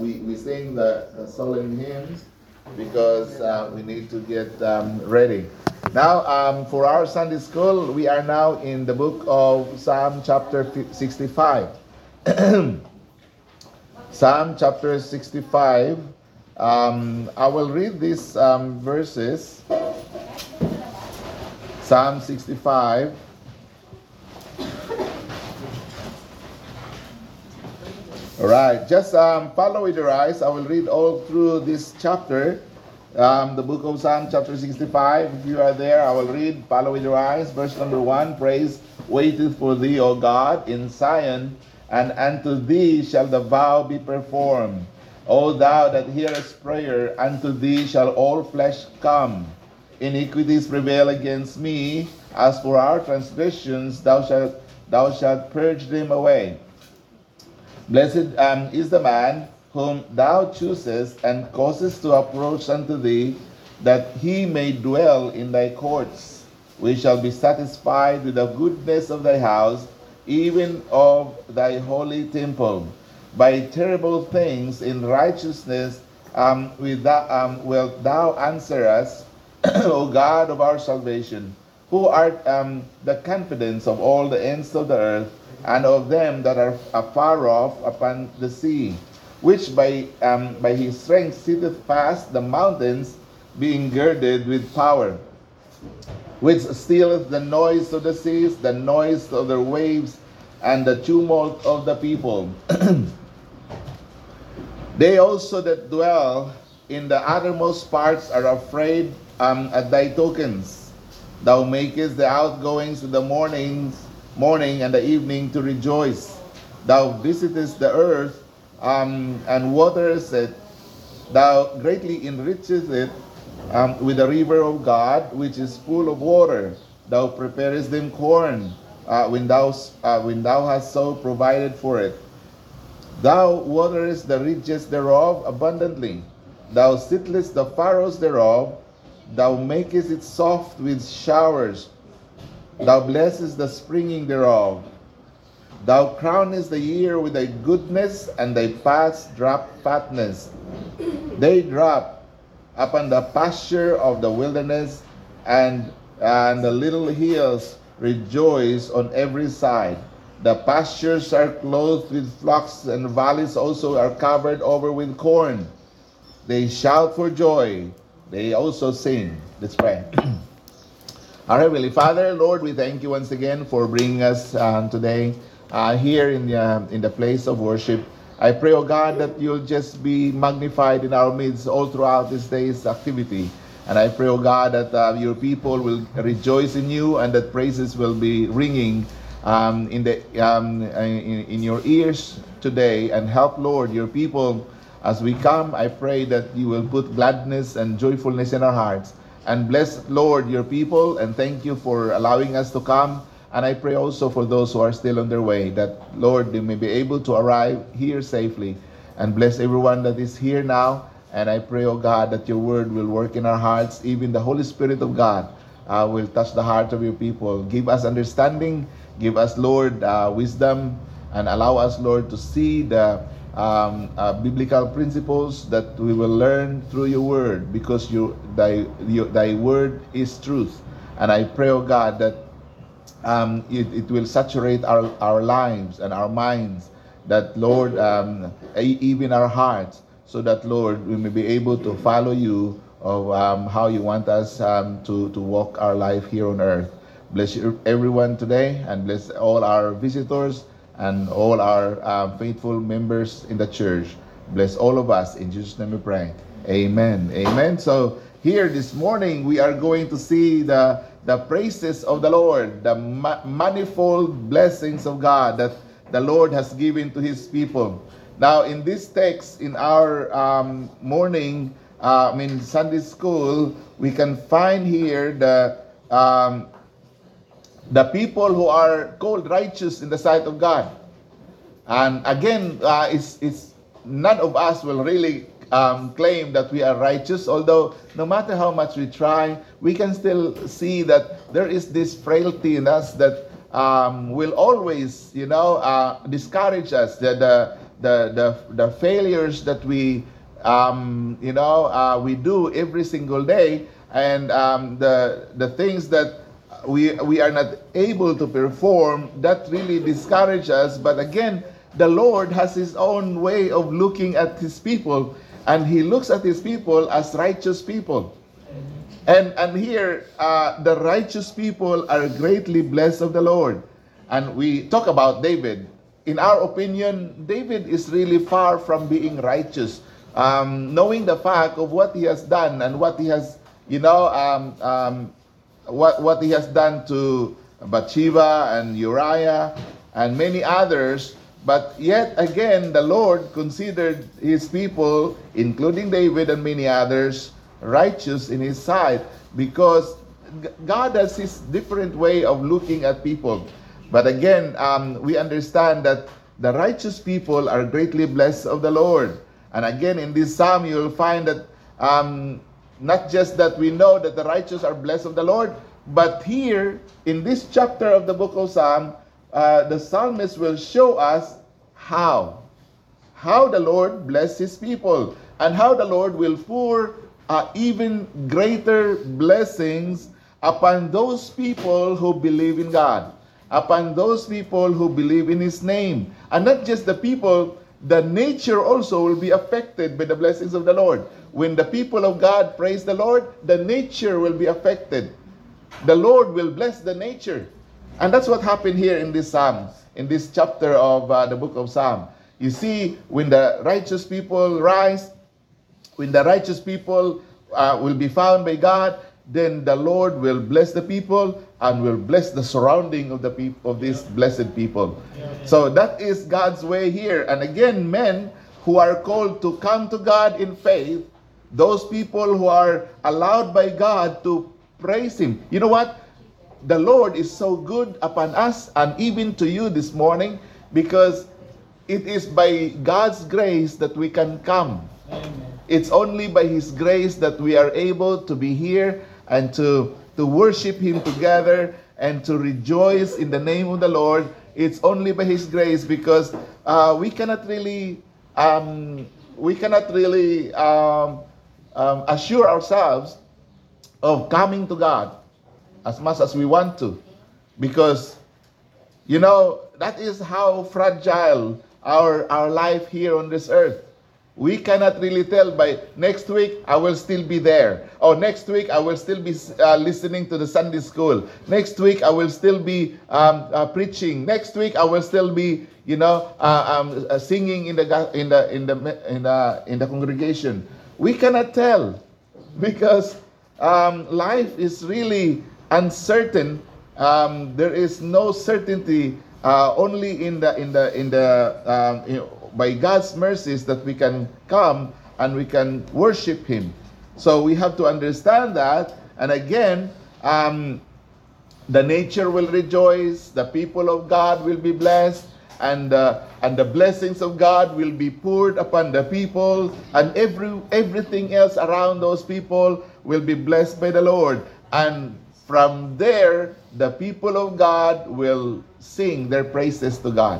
we, we sing the, solemn hymns because uh, we need to get um, ready. Now, um, for our Sunday school, we are now in the book of Psalm chapter 65. Psalm chapter 65. Um, I will read these um, verses. Psalm 65. All right, just um, follow with your eyes. I will read all through this chapter, um, the book of Psalm, chapter 65. If you are there, I will read. Follow with your eyes. Verse number one Praise waiteth for thee, O God, in Zion, and unto thee shall the vow be performed. O thou that hearest prayer, unto thee shall all flesh come. Iniquities prevail against me. As for our transgressions, thou shalt, thou shalt purge them away. Blessed um, is the man whom thou choosest and causest to approach unto thee, that he may dwell in thy courts. We shall be satisfied with the goodness of thy house, even of thy holy temple. By terrible things in righteousness um, with that, um, wilt thou answer us, O God of our salvation, who art um, the confidence of all the ends of the earth and of them that are afar off upon the sea, which by, um, by his strength sitteth fast the mountains, being girded with power, which stilleth the noise of the seas, the noise of the waves, and the tumult of the people. they also that dwell in the uttermost parts are afraid um, at thy tokens. Thou makest the outgoings of the mornings morning and the evening to rejoice. Thou visitest the earth um, and waters it. Thou greatly enrichest it um, with the river of God, which is full of water. Thou preparest them corn uh, when, thou, uh, when thou hast so provided for it. Thou waterest the ridges thereof abundantly. Thou settlest the furrows thereof. Thou makest it soft with showers. Thou blessest the springing thereof. Thou crownest the year with thy goodness, and thy paths drop fatness. They drop upon the pasture of the wilderness, and, and the little hills rejoice on every side. The pastures are clothed with flocks, and valleys also are covered over with corn. They shout for joy. They also sing. Let's pray. Our Heavenly Father, Lord, we thank you once again for bringing us uh, today uh, here in the, uh, in the place of worship. I pray, oh God, that you'll just be magnified in our midst all throughout this day's activity. And I pray, oh God, that uh, your people will rejoice in you and that praises will be ringing um, in, the, um, in, in your ears today. And help, Lord, your people as we come. I pray that you will put gladness and joyfulness in our hearts and bless, Lord, your people, and thank you for allowing us to come. And I pray also for those who are still on their way, that, Lord, they may be able to arrive here safely. And bless everyone that is here now. And I pray, oh God, that your word will work in our hearts. Even the Holy Spirit of God uh, will touch the heart of your people. Give us understanding. Give us, Lord, uh, wisdom. And allow us, Lord, to see the um, uh, biblical principles that we will learn through your word because you, thy, your, thy word is truth. And I pray, oh God, that um, it, it will saturate our, our lives and our minds, that, Lord, um, even our hearts, so that, Lord, we may be able to follow you of um, how you want us um, to, to walk our life here on earth. Bless everyone today and bless all our visitors and all our uh, faithful members in the church. Bless all of us. In Jesus' name we pray. Amen. Amen. So here this morning we are going to see the the praises of the Lord, the ma- manifold blessings of God that the Lord has given to His people. Now, in this text, in our um, morning, uh, I mean Sunday school, we can find here the um, the people who are called righteous in the sight of God. And again, uh, it's, it's none of us will really um, claim that we are righteous, although no matter how much we try, we can still see that there is this frailty in us that um, will always, you know, uh, discourage us. That the, the the, the failures that we um, you know uh, we do every single day and um, the the things that we we are not able to perform that really discourage us but again the lord has his own way of looking at his people and he looks at his people as righteous people. And and here uh, the righteous people are greatly blessed of the lord. And we talk about david. In our opinion david is really far from being righteous. Um, knowing the fact of what he has done and what he has you know um, um, what, what he has done to Bathsheba and Uriah and many others. But yet again, the Lord considered his people, including David and many others, righteous in his sight because God has his different way of looking at people. But again, um, we understand that the righteous people are greatly blessed of the Lord. And again, in this psalm, you'll find that um, not just that we know that the righteous are blessed of the Lord, but here in this chapter of the book of Psalm, uh, the psalmist will show us how. How the Lord bless his people and how the Lord will pour uh, even greater blessings upon those people who believe in God, upon those people who believe in his name. And not just the people, the nature also will be affected by the blessings of the Lord. When the people of God praise the Lord, the nature will be affected. The Lord will bless the nature. And that's what happened here in this psalm, in this chapter of uh, the book of Psalm. You see, when the righteous people rise, when the righteous people uh, will be found by God, then the Lord will bless the people and will bless the surrounding of the people of these blessed people. So that is God's way here. And again, men who are called to come to God in faith those people who are allowed by God to praise Him. You know what? The Lord is so good upon us and even to you this morning because it is by God's grace that we can come. Amen. It's only by His grace that we are able to be here and to, to worship Him together and to rejoice in the name of the Lord. It's only by His grace because uh, we cannot really, um, we cannot really um, um, assure ourselves of coming to God as much as we want to. Because, you know, that is how fragile our, our life here on this earth. We cannot really tell by next week I will still be there. Or next week I will still be uh, listening to the Sunday school. Next week I will still be um, uh, preaching. Next week I will still be, you know, uh, um, uh, singing in the in the in the in the in the congregation. We cannot tell because um, life is really uncertain. Um, there is no certainty uh, only in the in the in the um, by God's mercies that we can come and we can worship Him. So we have to understand that. And again, um, the nature will rejoice. The people of God will be blessed and uh, and the blessings of God will be poured upon the people and every everything else around those people will be blessed by the Lord and from there the people of God will sing their praises to God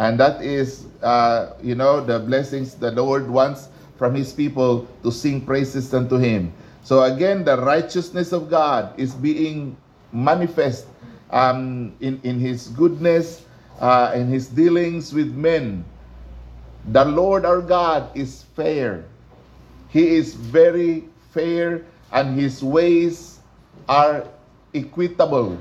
and that is uh, you know the blessings the Lord wants from his people to sing praises unto him so again the righteousness of God is being manifest um, in in his goodness uh, in his dealings with men. The Lord our God is fair. He is very fair and his ways are equitable.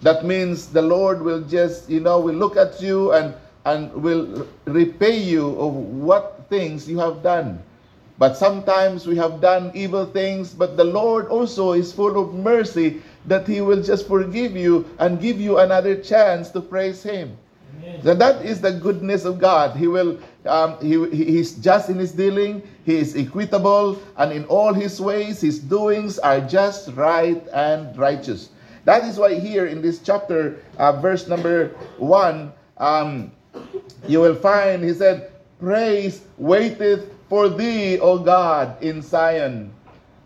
That means the Lord will just, you know, will look at you and and will repay you of what things you have done. But sometimes we have done evil things, but the Lord also is full of mercy that He will just forgive you and give you another chance to praise Him. Then that is the goodness of God. He will, um, he, he's just in his dealing. He is equitable, and in all his ways, his doings are just right and righteous. That is why here in this chapter, uh, verse number one, um, you will find he said, "Praise waiteth for thee, O God, in Zion."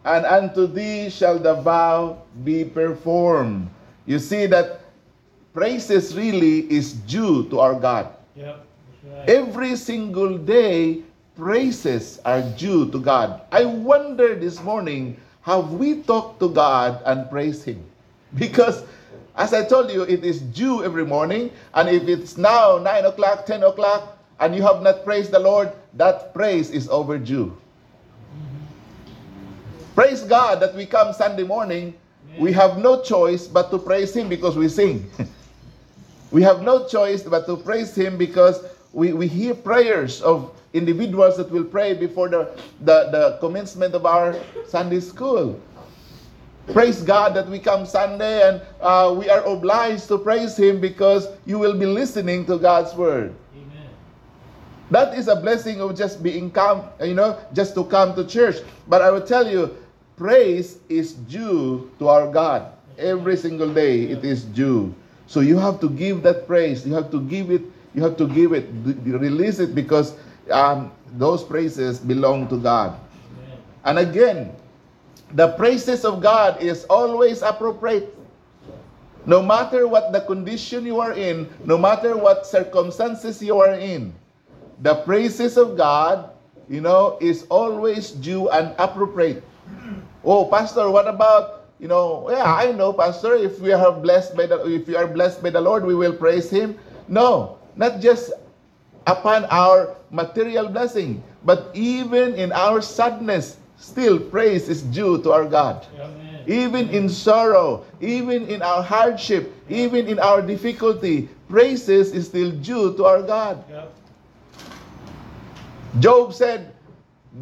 and unto thee shall the vow be performed. You see that praises really is due to our God. Every single day, praises are due to God. I wonder this morning, have we talked to God and praised Him? Because, as I told you, it is due every morning. And if it's now 9 o'clock, 10 o'clock, and you have not praised the Lord, that praise is overdue. Mm-hmm. Praise God that we come Sunday morning. We have no choice but to praise Him because we sing. we have no choice but to praise Him because we, we hear prayers of individuals that will pray before the, the, the commencement of our Sunday school. Praise God that we come Sunday and uh, we are obliged to praise Him because you will be listening to God's Word. Amen. That is a blessing of just being come, you know, just to come to church. But I will tell you, praise is due to our God. Every single day it is due. So you have to give that praise. You have to give it. You have to give it. Release it because um, those praises belong to God. Amen. And again, the praises of God is always appropriate. No matter what the condition you are in, no matter what circumstances you are in, the praises of God, you know, is always due and appropriate. Oh, pastor, what about, you know, yeah, I know, pastor, if we are blessed by the if we are blessed by the Lord, we will praise him. No, not just upon our material blessing, but even in our sadness, still praise is due to our God. Amen. Even in sorrow, even in our hardship, even in our difficulty, praises is still due to our God. Yep. Job said,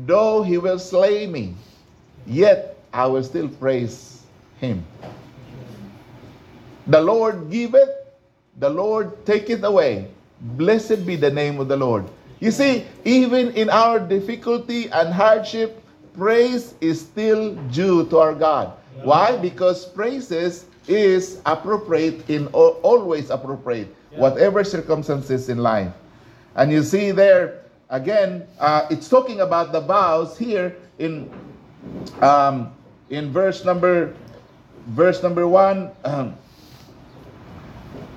Though he will slay me, yet I will still praise him. The Lord giveth, the Lord taketh away. Blessed be the name of the Lord. You see, even in our difficulty and hardship, praise is still due to our God. Why? Because praises is appropriate in always appropriate, whatever circumstances in life. And you see there again, uh, it's talking about the vows here in um, in verse number verse number one. Um,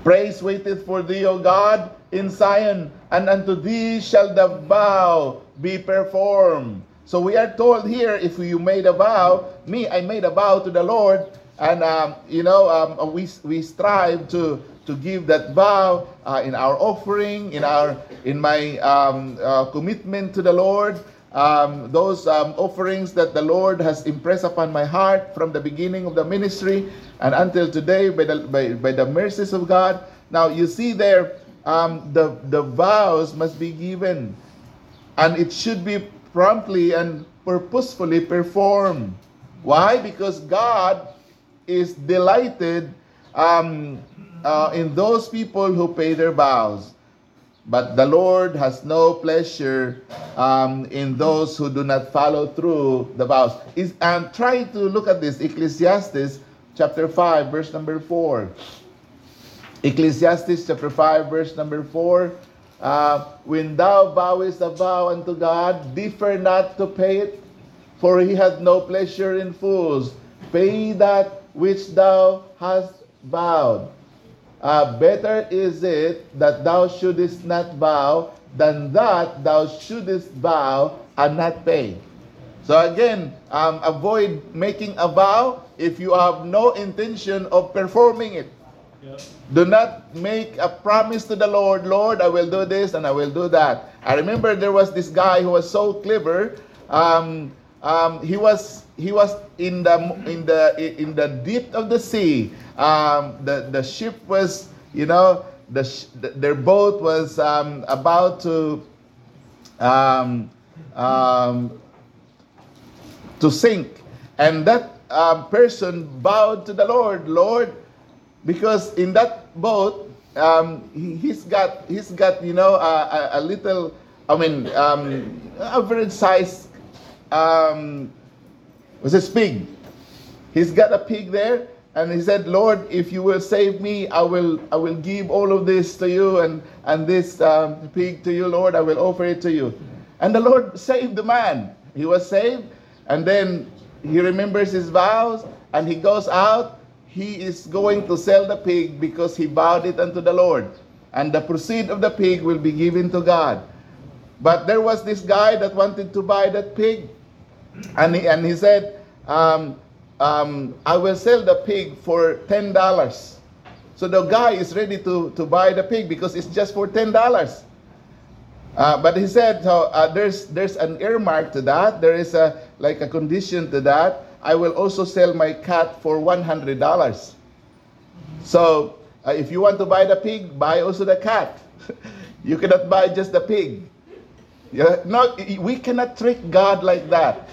Praise waiteth for thee, O God, in Zion, and unto thee shall the vow be performed. So we are told here, if you made a vow, me, I made a vow to the Lord, and um, you know, um, we we strive to to give that vow uh, in our offering, in our in my um, uh, commitment to the Lord. Um, those um, offerings that the Lord has impressed upon my heart from the beginning of the ministry and until today by the, by, by the mercies of God. Now you see there, um, the, the vows must be given and it should be promptly and purposefully performed. Why? Because God is delighted um, uh, in those people who pay their vows. But the Lord has no pleasure um, in those who do not follow through the vows. Is, and try to look at this Ecclesiastes chapter 5, verse number 4. Ecclesiastes chapter 5, verse number 4. Uh, when thou vowest a vow unto God, differ not to pay it, for he hath no pleasure in fools. Pay that which thou hast vowed. Uh, better is it that thou shouldest not vow than that thou shouldest vow and not pay. So again, um, avoid making a vow if you have no intention of performing it. Do not make a promise to the Lord, Lord, I will do this and I will do that. I remember there was this guy who was so clever. Um, um, he was he was in the in the in the deep of the sea. Um, the the ship was you know the, their boat was um, about to um, um, to sink, and that um, person bowed to the Lord, Lord because in that boat he, has got he's got you know a, a, a little I mean average size um, was this pig. He's got a pig there, and he said, "Lord, if you will save me, I will I will give all of this to you, and and this um, pig to you, Lord. I will offer it to you." And the Lord saved the man. He was saved, and then he remembers his vows, and he goes out he is going to sell the pig because he vowed it unto the Lord. and the proceed of the pig will be given to God. But there was this guy that wanted to buy that pig, and he, and he said, um, um, I will sell the pig for $10. So the guy is ready to, to buy the pig because it's just for $10. Uh, but he said, so, uh, there's, there's an earmark to that. There is a, like a condition to that. I will also sell my cat for $100. So uh, if you want to buy the pig, buy also the cat. you cannot buy just the pig. Yeah? No, we cannot trick God like that.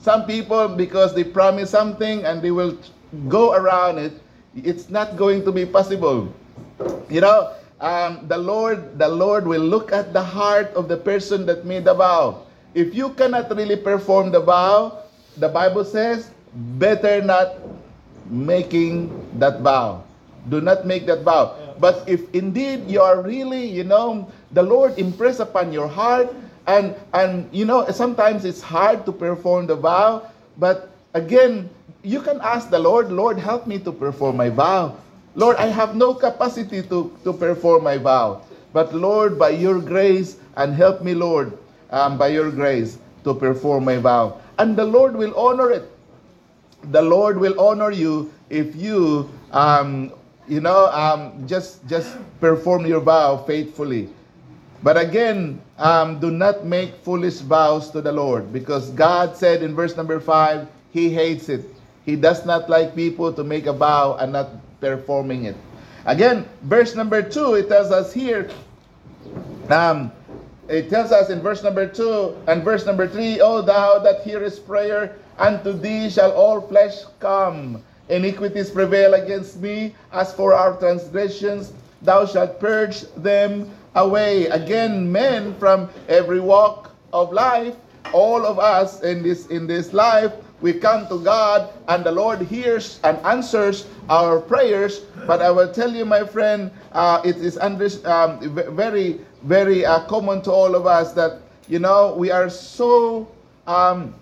Some people, because they promise something and they will go around it, it's not going to be possible. You know, um, the Lord, the Lord will look at the heart of the person that made the vow. If you cannot really perform the vow, the Bible says, better not making that vow. Do not make that vow. But if indeed you are really, you know, the Lord impress upon your heart, and and you know, sometimes it's hard to perform the vow, but again, you can ask the Lord, Lord, help me to perform my vow. Lord, I have no capacity to, to perform my vow. But Lord, by your grace, and help me, Lord, um, by your grace, to perform my vow. And the Lord will honor it. The Lord will honor you if you um, you know, um, just just perform your vow faithfully. But again, um, do not make foolish vows to the Lord, because God said in verse number five, He hates it. He does not like people to make a vow and not performing it. Again, verse number two, it tells us here. Um, it tells us in verse number 2 and verse number 3 O thou that hearest prayer, unto thee shall all flesh come. Iniquities prevail against me. As for our transgressions, thou shalt purge them away. Again, men from every walk of life, all of us in this in this life, we come to God and the Lord hears and answers our prayers. But I will tell you, my friend, uh, it is under, um, very, very uh, common to all of us that you know we are so um,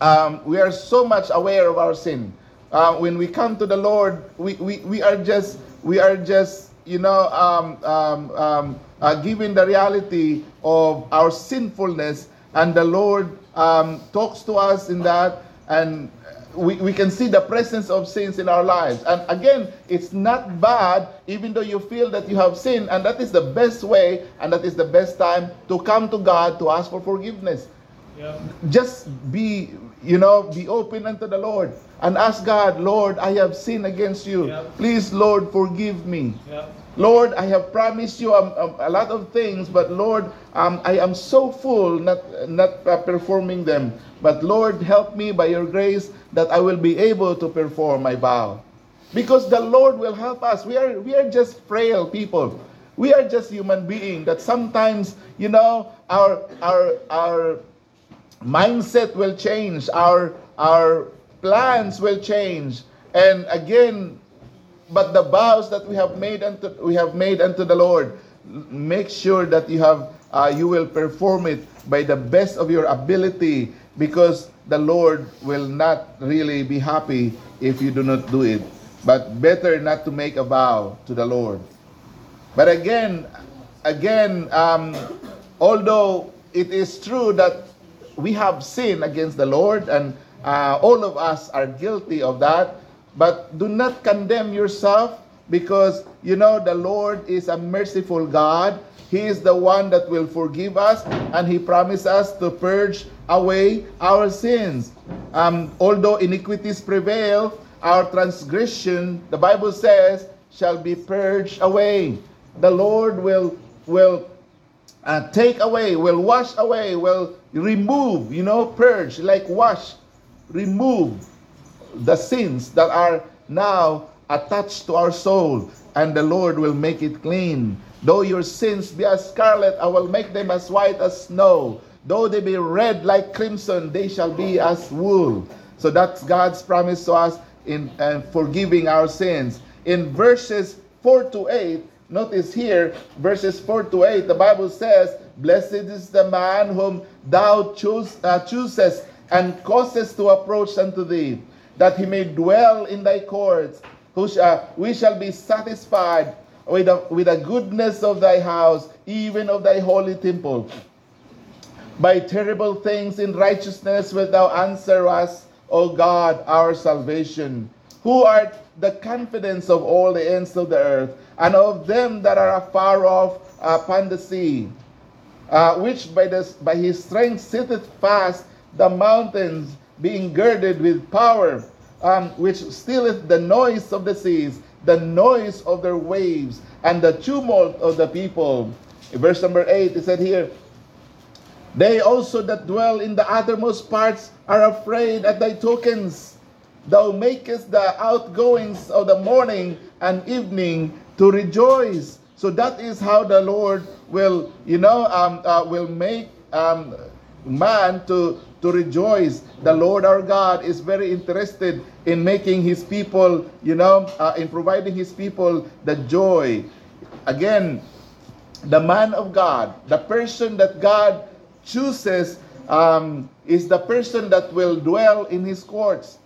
um, we are so much aware of our sin uh, when we come to the Lord, we, we, we are just we are just you know um, um, um, uh, given the reality of our sinfulness, and the Lord um, talks to us in that, and we, we can see the presence of sins in our lives. And again, it's not bad, even though you feel that you have sinned, and that is the best way, and that is the best time to come to God to ask for forgiveness. Yeah. Just be, you know, be open unto the Lord and ask God, Lord, I have sinned against you. Yep. Please, Lord, forgive me. Yep. Lord, I have promised you a, a, a lot of things, but Lord, um, I am so full not, not uh, performing them. But Lord, help me by your grace that I will be able to perform my vow. Because the Lord will help us. We are, we are just frail people. We are just human beings that sometimes, you know, our, our, our mindset will change. Our, our plans will change. And again, but the vows that we have made unto we have made unto the Lord, make sure that you have uh, you will perform it by the best of your ability, because the Lord will not really be happy if you do not do it. But better not to make a vow to the Lord. But again, again, um, although it is true that we have sinned against the Lord and uh, all of us are guilty of that. But do not condemn yourself because you know the Lord is a merciful God. He is the one that will forgive us and He promised us to purge away our sins. Um, although iniquities prevail, our transgression, the Bible says, shall be purged away. The Lord will will uh, take away, will wash away, will remove, you know, purge, like wash remove the sins that are now attached to our soul, and the Lord will make it clean. Though your sins be as scarlet, I will make them as white as snow. Though they be red like crimson, they shall be as wool. So that's God's promise to us in uh, forgiving our sins. In verses 4 to 8, notice here, verses 4 to 8, the Bible says, Blessed is the man whom thou choose, uh, choosest and causes to approach unto thee, that he may dwell in thy courts. Who shall, we shall be satisfied with with the goodness of thy house, even of thy holy temple. By terrible things in righteousness wilt thou answer us, O God, our salvation, who art the confidence of all the ends of the earth, and of them that are afar off upon the sea, uh, which by, the, by his strength sitteth fast the mountains, being girded with power, um, which stilleth the noise of the seas, the noise of their waves, and the tumult of the people. In verse number 8, it said here, They also that dwell in the uttermost parts are afraid at thy tokens. Thou makest the outgoings of the morning and evening to rejoice. So that is how the Lord will, you know, um, uh, will make um, man to to rejoice. The Lord our God is very interested in making his people, you know, uh, in providing his people the joy. Again, the man of God, the person that God chooses, um, is the person that will dwell in his courts.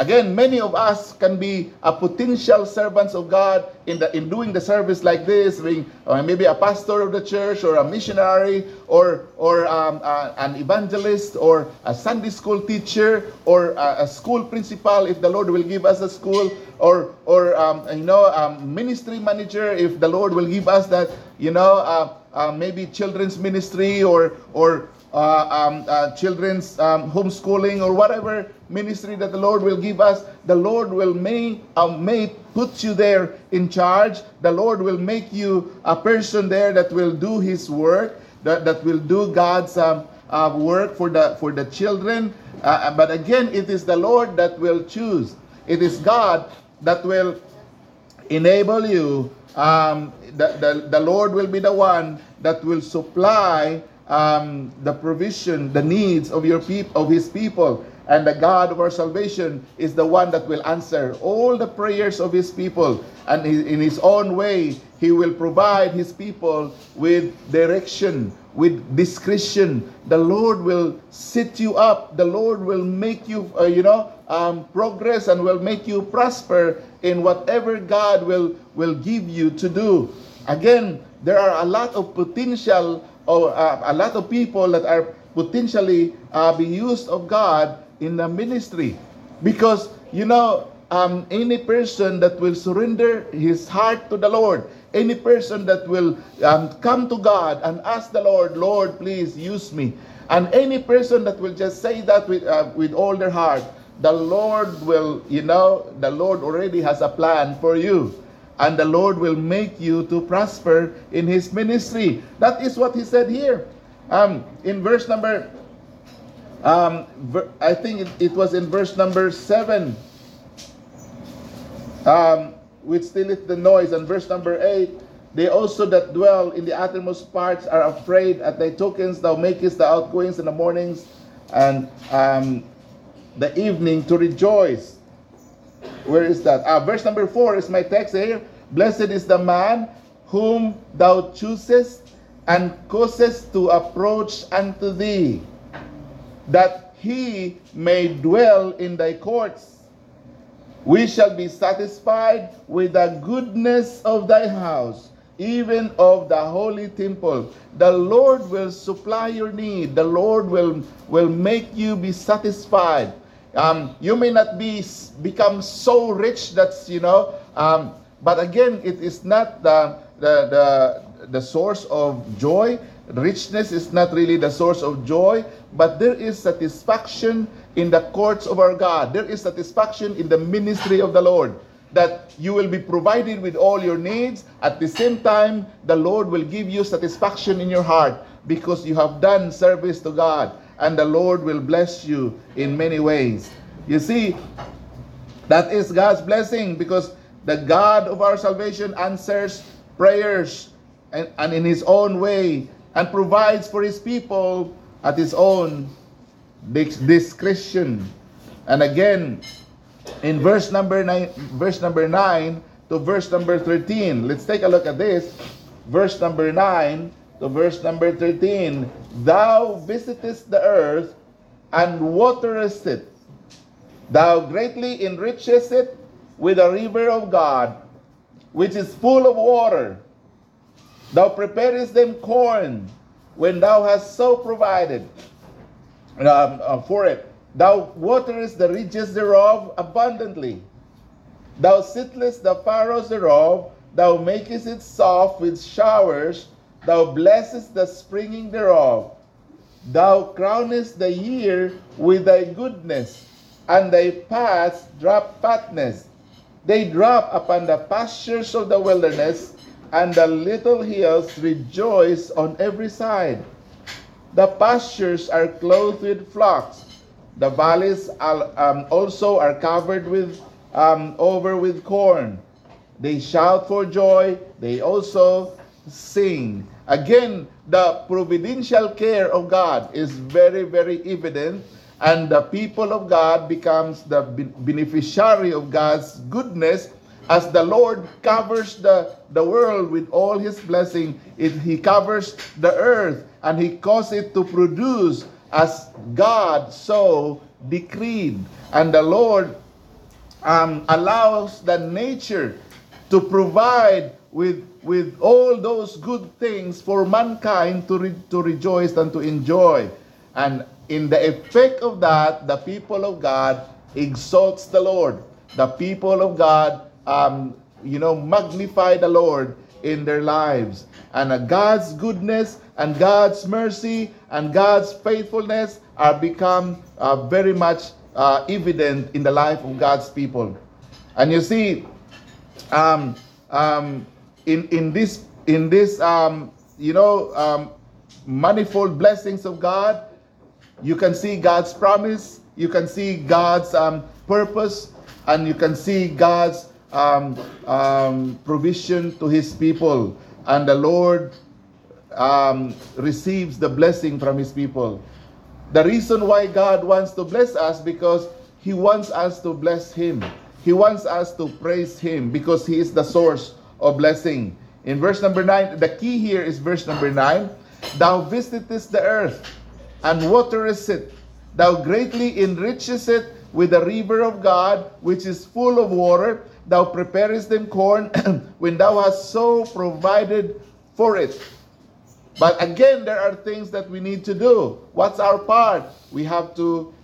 Again, many of us can be a potential servants of God in the in doing the service like this, being uh, maybe a pastor of the church or a missionary or or um, uh, an evangelist or a Sunday school teacher or a, a, school principal if the Lord will give us a school or or um, you know um, ministry manager if the Lord will give us that you know uh, uh maybe children's ministry or or uh, um, uh, children's um, homeschooling or whatever ministry that the Lord will give us, the Lord will may, uh, may put you there in charge. The Lord will make you a person there that will do His work, that, that will do God's um, uh, work for the for the children. Uh, but again, it is the Lord that will choose. It is God that will enable you. Um, the, the, the Lord will be the one that will supply um, the provision, the needs of your people, of His people, and the God of our salvation is the one that will answer all the prayers of His people, and in His own way, He will provide His people with direction, with discretion. The Lord will set you up. The Lord will make you, uh, you know, um, progress and will make you prosper in whatever God will will give you to do. Again, there are a lot of potential or uh, a lot of people that are potentially uh, being used of God in the ministry. Because, you know, um, any person that will surrender his heart to the Lord, any person that will um, come to God and ask the Lord, Lord, please use me. And any person that will just say that with, uh, with all their heart, the Lord will, you know, the Lord already has a plan for you and the Lord will make you to prosper in his ministry. That is what he said here. Um, in verse number, um, I think it, was in verse number 7, um, which stilleth the noise, and verse number 8, they also that dwell in the uttermost parts are afraid at thy tokens, thou makest the outgoings in the mornings and um, the evening to rejoice. Where is that? Ah, verse number 4 is my text here. Blessed is the man whom thou choosest and causest to approach unto thee, that he may dwell in thy courts. We shall be satisfied with the goodness of thy house, even of the holy temple. The Lord will supply your need. The Lord will, will make you be satisfied. Um, you may not be become so rich that's you know um, but again, it is not the, the, the, the source of joy. Richness is not really the source of joy, but there is satisfaction in the courts of our God. There is satisfaction in the ministry of the Lord. That you will be provided with all your needs. At the same time, the Lord will give you satisfaction in your heart because you have done service to God. And the Lord will bless you in many ways. You see, that is God's blessing because the God of our salvation answers prayers and, and in His own way and provides for His people at His own discretion. And again, in verse number nine, verse number nine to verse number thirteen, let's take a look at this. Verse number nine to verse number thirteen. Thou visitest the earth and waterest it. Thou greatly enrichest it with a river of God. which is full of water. Thou preparest them corn when thou hast so provided um, uh, for it. Thou waterest the ridges thereof abundantly. Thou sittest the furrows thereof, thou makest it soft with showers, thou blessest the springing thereof. Thou crownest the year with thy goodness, and thy paths drop fatness. They drop upon the pastures of the wilderness, and the little hills rejoice on every side. The pastures are clothed with flocks. The valleys um, also are covered with um, over with corn. They shout for joy. They also sing. Again, the providential care of God is very, very evident, and the people of God becomes the beneficiary of God's goodness as the Lord covers the, the world with all his blessing, it, he covers the earth and he causes it to produce as God so decreed. And the Lord um, allows the nature to provide with, with all those good things for mankind to, re, to rejoice and to enjoy. And in the effect of that, the people of God exalts the Lord. The people of God um, you know, magnify the Lord in their lives. And uh, God's goodness and God's mercy and God's faithfulness are become uh, very much uh, evident in the life of God's people. And you see, um, um, in in this in this um, you know um, manifold blessings of God, you can see God's promise, you can see God's um, purpose, and you can see God's um, um, provision to his people, and the Lord um, receives the blessing from his people. The reason why God wants to bless us because he wants us to bless him. He wants us to praise him because he is the source of blessing. In verse number 9, the key here is verse number 9. Thou visitest the earth and waterest it. Thou greatly enrichest it with the river of God, which is full of water thou preparest them corn when thou hast so provided for it. But again, there are things that we need to do. What's our part? We have to,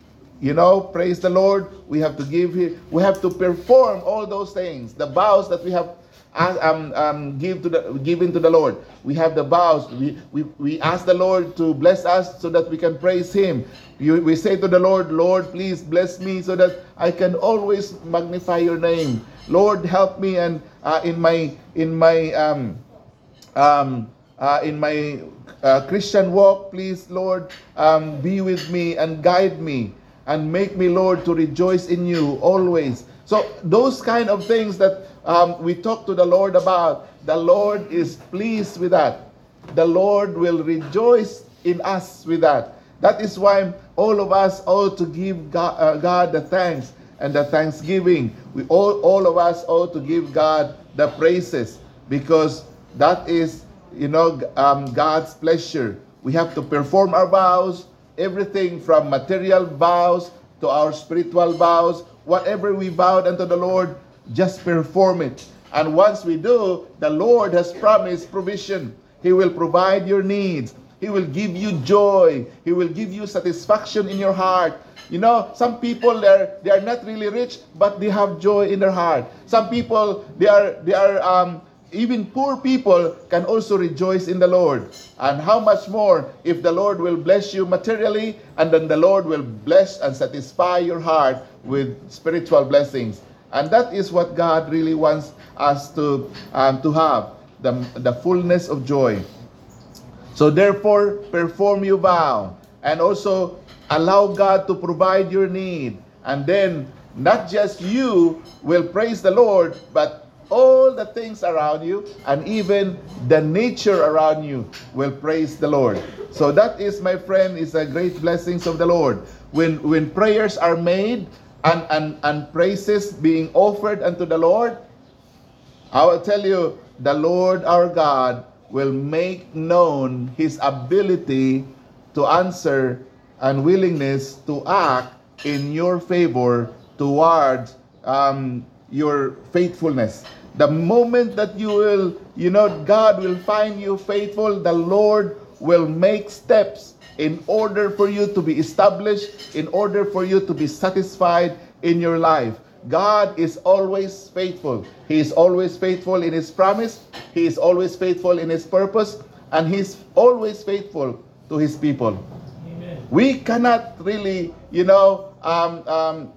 you know, praise the Lord. We have to give Him, we have to perform all those things. The vows that we have um, um, give to the, given to the Lord. We have the vows. We, we, we ask the Lord to bless us so that we can praise Him. You, we say to the Lord, Lord, please bless me so that I can always magnify Your name. Lord, help me and uh, in my in my um, um, uh, in my uh, Christian walk, please, Lord, um, be with me and guide me and make me, Lord, to rejoice in You always. So those kind of things that um, we talk to the Lord about, the Lord is pleased with that. The Lord will rejoice in us with that. That is why all of us ought to give God, uh, God the thanks and the thanksgiving. We all, all of us ought to give God the praises because that is, you know, um, God's pleasure. We have to perform our vows, everything from material vows to our spiritual vows. Whatever we vowed unto the Lord, just perform it. And once we do, the Lord has promised provision. He will provide your needs. He will give you joy. He will give you satisfaction in your heart. You know, some people they're they are not really rich, but they have joy in their heart. Some people they are they are um, even poor people can also rejoice in the Lord. And how much more if the Lord will bless you materially, and then the Lord will bless and satisfy your heart with spiritual blessings. And that is what God really wants us to, um, to have the, the fullness of joy. So, therefore, perform your vow and also allow God to provide your need. And then, not just you will praise the Lord, but all the things around you and even the nature around you will praise the Lord. So that is my friend is a great blessings of the Lord. When when prayers are made and, and, and praises being offered unto the Lord, I will tell you, the Lord our God will make known his ability to answer and willingness to act in your favor towards um, your faithfulness. The moment that you will, you know, God will find you faithful, the Lord will make steps in order for you to be established, in order for you to be satisfied in your life. God is always faithful. He is always faithful in His promise, He is always faithful in His purpose, and He's always faithful to His people. Amen. We cannot really, you know, um, um,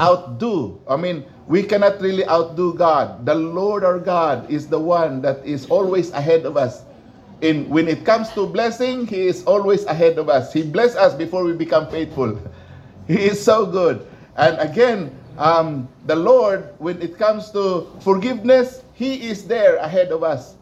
outdo. I mean, we cannot really outdo God. The Lord our God is the one that is always ahead of us. In when it comes to blessing, He is always ahead of us. He bless us before we become faithful. He is so good. And again, um, the Lord, when it comes to forgiveness, He is there ahead of us.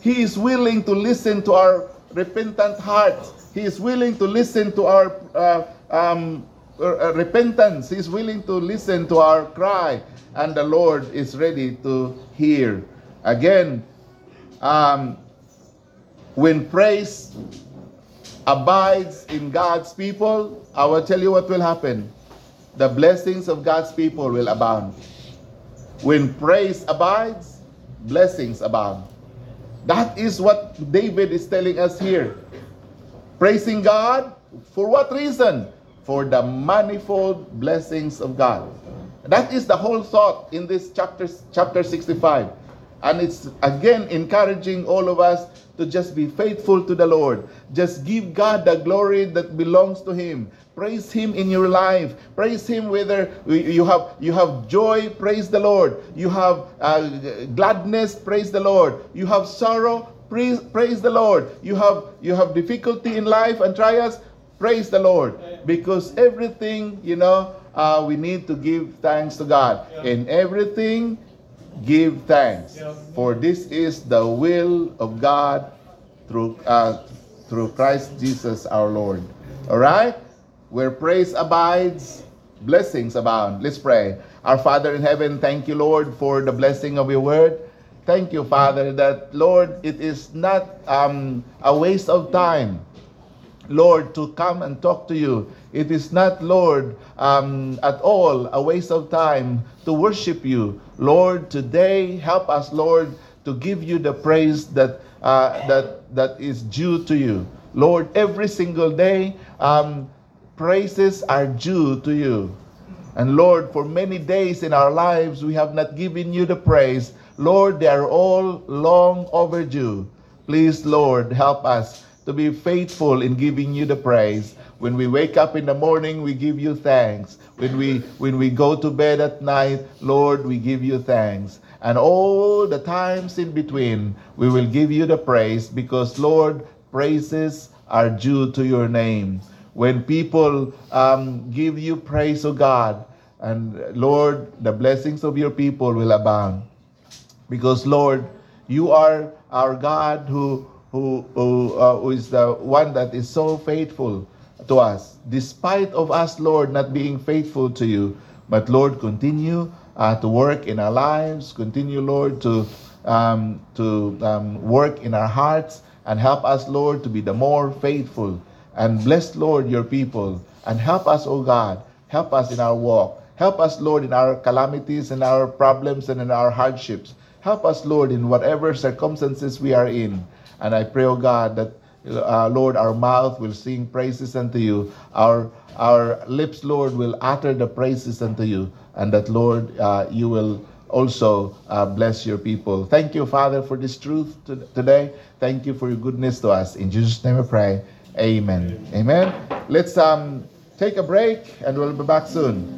He is willing to listen to our repentant hearts. He is willing to listen to our uh, um, uh, repentance. He's willing to listen to our cry, and the Lord is ready to hear. Again, um, when praise abides in God's people, I will tell you what will happen. The blessings of God's people will abound. When praise abides, blessings abound. That is what David is telling us here. Praising God, for what reason? for the manifold blessings of God. That is the whole thought in this chapter, chapter 65. And it's again encouraging all of us to just be faithful to the Lord. Just give God the glory that belongs to Him. Praise Him in your life. Praise Him whether you have you have joy. Praise the Lord. You have uh, gladness. Praise the Lord. You have sorrow. Praise, praise the Lord. You have you have difficulty in life and trials. Praise the Lord. Because everything, you know, uh, we need to give thanks to God. In everything, give thanks. For this is the will of God through, uh, through Christ Jesus our Lord. All right? Where praise abides, blessings abound. Let's pray. Our Father in heaven, thank you, Lord, for the blessing of your word. Thank you, Father, that, Lord, it is not um, a waste of time Lord, to come and talk to you. It is not, Lord, um, at all a waste of time to worship you. Lord, today help us, Lord, to give you the praise that uh, that that is due to you. Lord, every single day, um, praises are due to you. And Lord, for many days in our lives, we have not given you the praise. Lord, they are all long overdue. Please, Lord, help us to be faithful in giving you the praise. When we wake up in the morning, we give you thanks. When we when we go to bed at night, Lord, we give you thanks. And all the times in between, we will give you the praise because Lord, praises are due to your name. When people um, give you praise, O God, and Lord, the blessings of your people will abound. Because Lord, you are our God who who, who, uh, who is the one that is so faithful to us, despite of us, Lord, not being faithful to you. But Lord, continue uh, to work in our lives. Continue, Lord, to um, to um, work in our hearts and help us, Lord, to be the more faithful. And bless, Lord, your people and help us, O God. Help us in our walk. Help us, Lord, in our calamities and our problems and in our hardships. Help us, Lord, in whatever circumstances we are in. And I pray, O God, that uh, Lord, our mouth will sing praises unto you. Our our lips, Lord, will utter the praises unto you, and that, Lord, uh, you will also uh, bless your people. Thank you, Father, for this truth to, today. Thank you for your goodness to us. In Jesus' name, I pray. Amen. Amen. Let's um take a break, and we'll be back soon.